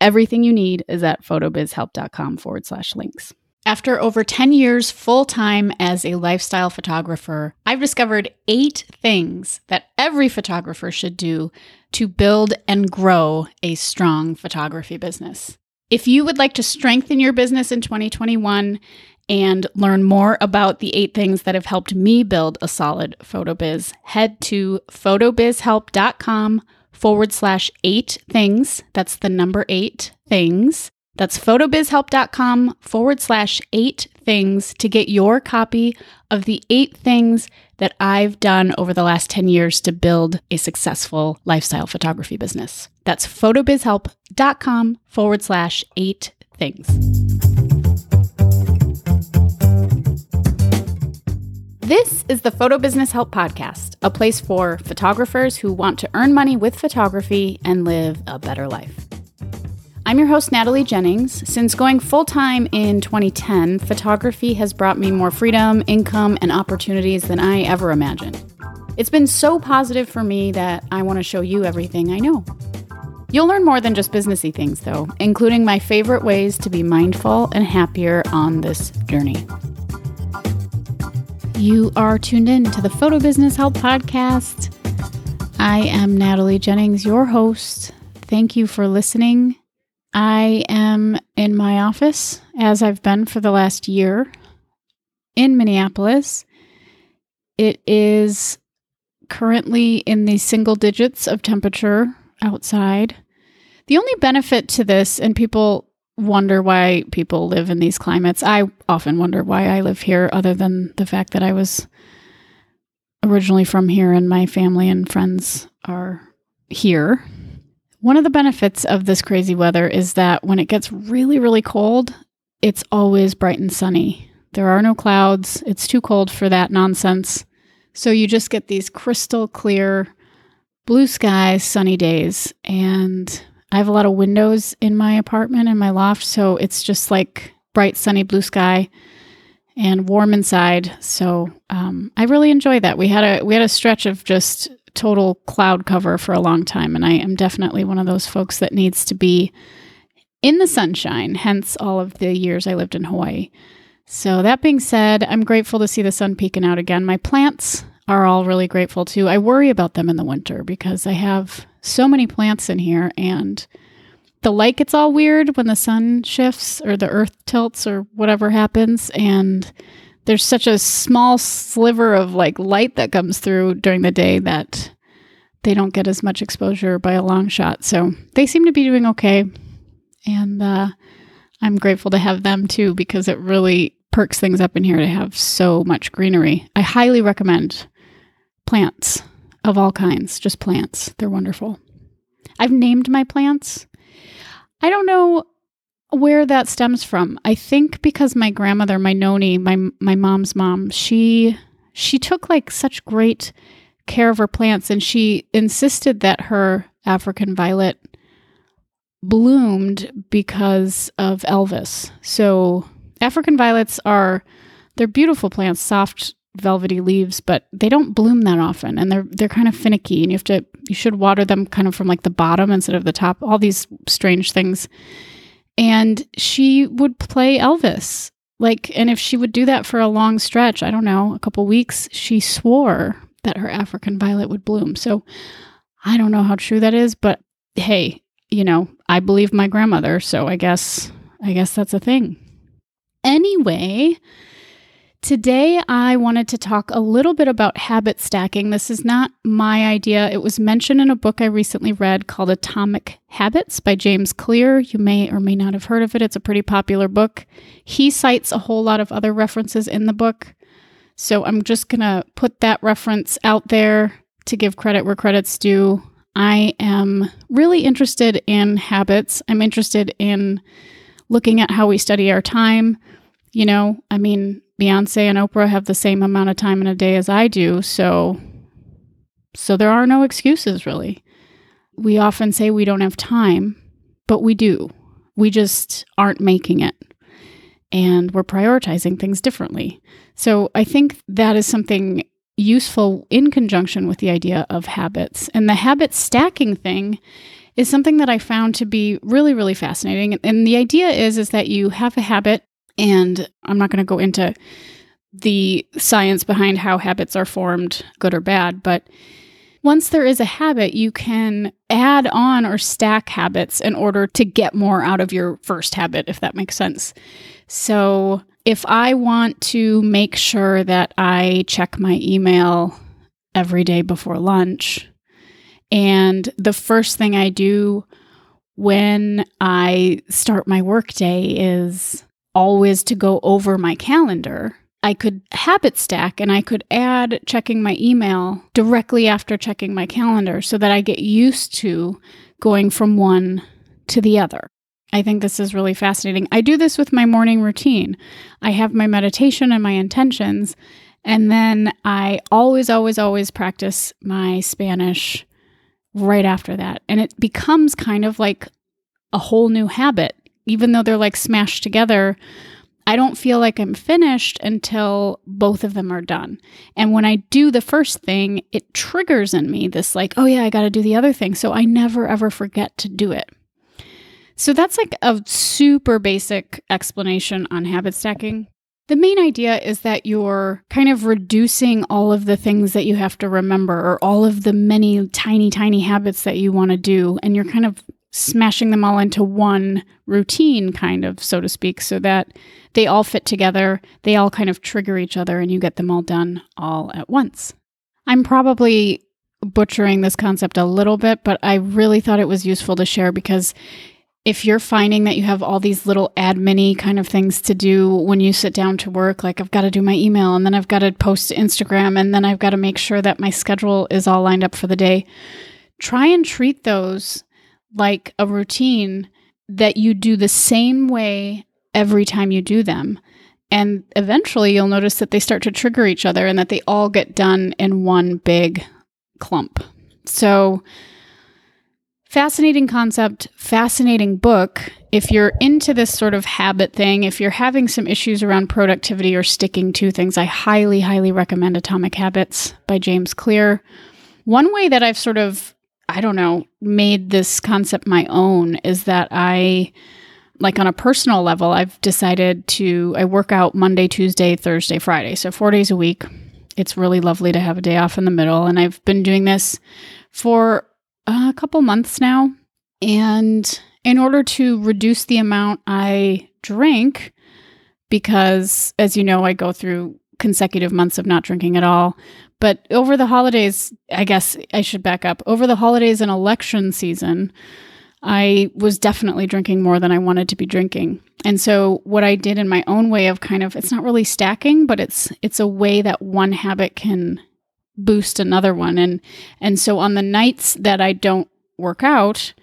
Everything you need is at photobizhelp.com forward slash links. After over 10 years full time as a lifestyle photographer, I've discovered eight things that every photographer should do to build and grow a strong photography business. If you would like to strengthen your business in 2021 and learn more about the eight things that have helped me build a solid photo biz, head to photobizhelp.com forward slash eight things. That's the number eight things. That's photobizhelp.com forward slash eight things to get your copy of the eight things that I've done over the last 10 years to build a successful lifestyle photography business. That's photobizhelp.com forward slash eight things. This is the Photo Business Help Podcast, a place for photographers who want to earn money with photography and live a better life. I'm your host, Natalie Jennings. Since going full time in 2010, photography has brought me more freedom, income, and opportunities than I ever imagined. It's been so positive for me that I want to show you everything I know. You'll learn more than just businessy things, though, including my favorite ways to be mindful and happier on this journey. You are tuned in to the Photo Business Help Podcast. I am Natalie Jennings, your host. Thank you for listening. I am in my office, as I've been for the last year, in Minneapolis. It is currently in the single digits of temperature outside. The only benefit to this, and people wonder why people live in these climates. I often wonder why I live here, other than the fact that I was originally from here and my family and friends are here. One of the benefits of this crazy weather is that when it gets really, really cold, it's always bright and sunny. There are no clouds. It's too cold for that nonsense. So you just get these crystal clear blue skies, sunny days. And I have a lot of windows in my apartment and my loft, so it's just like bright, sunny blue sky and warm inside. So um, I really enjoy that. We had a we had a stretch of just total cloud cover for a long time, and I am definitely one of those folks that needs to be in the sunshine. Hence, all of the years I lived in Hawaii. So that being said, I'm grateful to see the sun peeking out again. My plants are all really grateful too. I worry about them in the winter because I have so many plants in here and the light gets all weird when the sun shifts or the earth tilts or whatever happens and there's such a small sliver of like light that comes through during the day that they don't get as much exposure by a long shot. So they seem to be doing okay. And uh, I'm grateful to have them too because it really perks things up in here to have so much greenery. I highly recommend plants of all kinds, just plants. They're wonderful. I've named my plants. I don't know where that stems from. I think because my grandmother, my noni, my my mom's mom, she she took like such great care of her plants and she insisted that her African violet bloomed because of Elvis. So African violets are they're beautiful plants, soft velvety leaves, but they don't bloom that often and they're they're kind of finicky and you have to you should water them kind of from like the bottom instead of the top. All these strange things. And she would play Elvis. Like and if she would do that for a long stretch, I don't know, a couple weeks, she swore that her African violet would bloom. So I don't know how true that is, but hey, you know, I believe my grandmother, so I guess I guess that's a thing. Anyway, Today, I wanted to talk a little bit about habit stacking. This is not my idea. It was mentioned in a book I recently read called Atomic Habits by James Clear. You may or may not have heard of it. It's a pretty popular book. He cites a whole lot of other references in the book. So I'm just going to put that reference out there to give credit where credit's due. I am really interested in habits. I'm interested in looking at how we study our time. You know, I mean, Beyonce and Oprah have the same amount of time in a day as I do, so so there are no excuses really. We often say we don't have time, but we do. We just aren't making it. And we're prioritizing things differently. So I think that is something useful in conjunction with the idea of habits. And the habit stacking thing is something that I found to be really, really fascinating. And the idea is is that you have a habit, and I'm not going to go into the science behind how habits are formed, good or bad, but once there is a habit, you can add on or stack habits in order to get more out of your first habit, if that makes sense. So, if I want to make sure that I check my email every day before lunch, and the first thing I do when I start my workday is always to go over my calendar, I could habit stack and I could add checking my email directly after checking my calendar so that I get used to going from one to the other. I think this is really fascinating. I do this with my morning routine. I have my meditation and my intentions, and then I always, always, always practice my Spanish right after that. And it becomes kind of like a whole new habit, even though they're like smashed together. I don't feel like I'm finished until both of them are done. And when I do the first thing, it triggers in me this, like, oh yeah, I got to do the other thing. So I never ever forget to do it. So that's like a super basic explanation on habit stacking. The main idea is that you're kind of reducing all of the things that you have to remember or all of the many tiny, tiny habits that you want to do. And you're kind of smashing them all into one routine, kind of, so to speak, so that they all fit together, they all kind of trigger each other, and you get them all done all at once. I'm probably butchering this concept a little bit, but I really thought it was useful to share because if you're finding that you have all these little admin kind of things to do when you sit down to work, like I've got to do my email and then I've got to post to Instagram and then I've got to make sure that my schedule is all lined up for the day, try and treat those like a routine that you do the same way every time you do them. And eventually you'll notice that they start to trigger each other and that they all get done in one big clump. So, fascinating concept, fascinating book. If you're into this sort of habit thing, if you're having some issues around productivity or sticking to things, I highly, highly recommend Atomic Habits by James Clear. One way that I've sort of I don't know, made this concept my own is that I, like on a personal level, I've decided to, I work out Monday, Tuesday, Thursday, Friday. So four days a week. It's really lovely to have a day off in the middle. And I've been doing this for a couple months now. And in order to reduce the amount I drink, because as you know, I go through consecutive months of not drinking at all. But over the holidays, I guess I should back up. Over the holidays and election season, I was definitely drinking more than I wanted to be drinking. And so what I did in my own way of kind of it's not really stacking, but it's it's a way that one habit can boost another one. And and so on the nights that I don't work out,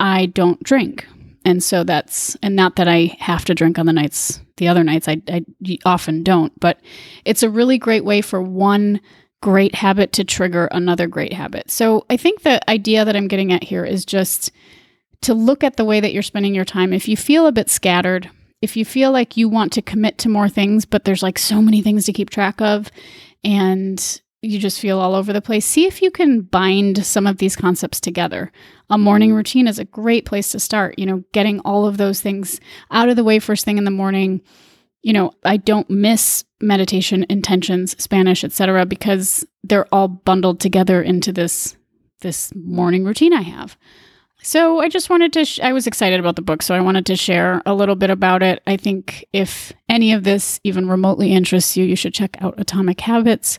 I don't drink. And so that's and not that I have to drink on the nights the other nights I, I often don't, but it's a really great way for one great habit to trigger another great habit. So I think the idea that I'm getting at here is just to look at the way that you're spending your time. If you feel a bit scattered, if you feel like you want to commit to more things, but there's like so many things to keep track of, and you just feel all over the place, see if you can bind some of these concepts together. A morning mm-hmm. routine is a great place to start, you know, getting all of those things out of the way first thing in the morning you know, I don't miss meditation, intentions, Spanish, etc., because they're all bundled together into this this morning routine I have. So I just wanted to. Sh- I was excited about the book, so I wanted to share a little bit about it. I think if any of this even remotely interests you, you should check out Atomic Habits.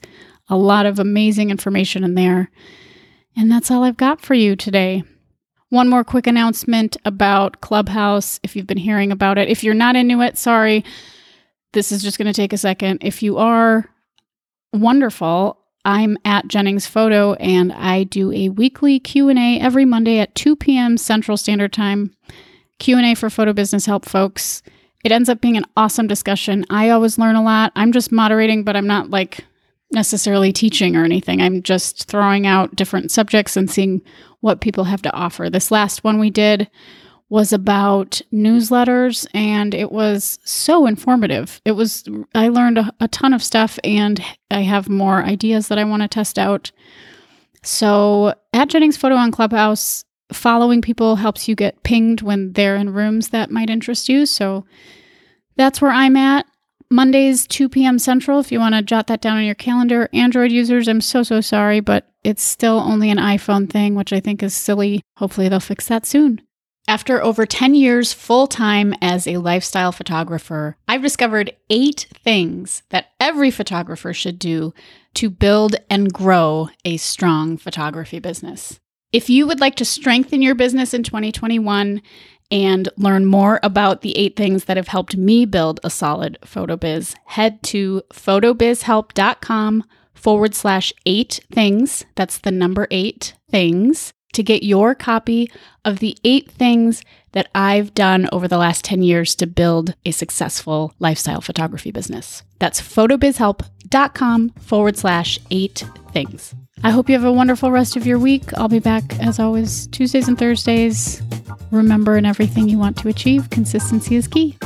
A lot of amazing information in there. And that's all I've got for you today. One more quick announcement about Clubhouse. If you've been hearing about it, if you're not into it, sorry this is just going to take a second. If you are wonderful, I'm at Jennings Photo and I do a weekly Q&A every Monday at 2 p.m. Central Standard Time. Q&A for photo business help folks. It ends up being an awesome discussion. I always learn a lot. I'm just moderating, but I'm not like necessarily teaching or anything. I'm just throwing out different subjects and seeing what people have to offer. This last one we did was about newsletters and it was so informative. It was, I learned a, a ton of stuff and I have more ideas that I want to test out. So at Jennings Photo on Clubhouse, following people helps you get pinged when they're in rooms that might interest you. So that's where I'm at. Mondays, 2 p.m. Central, if you want to jot that down on your calendar. Android users, I'm so, so sorry, but it's still only an iPhone thing, which I think is silly. Hopefully, they'll fix that soon. After over 10 years full time as a lifestyle photographer, I've discovered eight things that every photographer should do to build and grow a strong photography business. If you would like to strengthen your business in 2021 and learn more about the eight things that have helped me build a solid photo biz, head to photobizhelp.com forward slash eight things. That's the number eight things to get your copy of the eight things that I've done over the last 10 years to build a successful lifestyle photography business. That's photobizhelp.com forward slash eight things. I hope you have a wonderful rest of your week. I'll be back as always Tuesdays and Thursdays. Remember, in everything you want to achieve, consistency is key.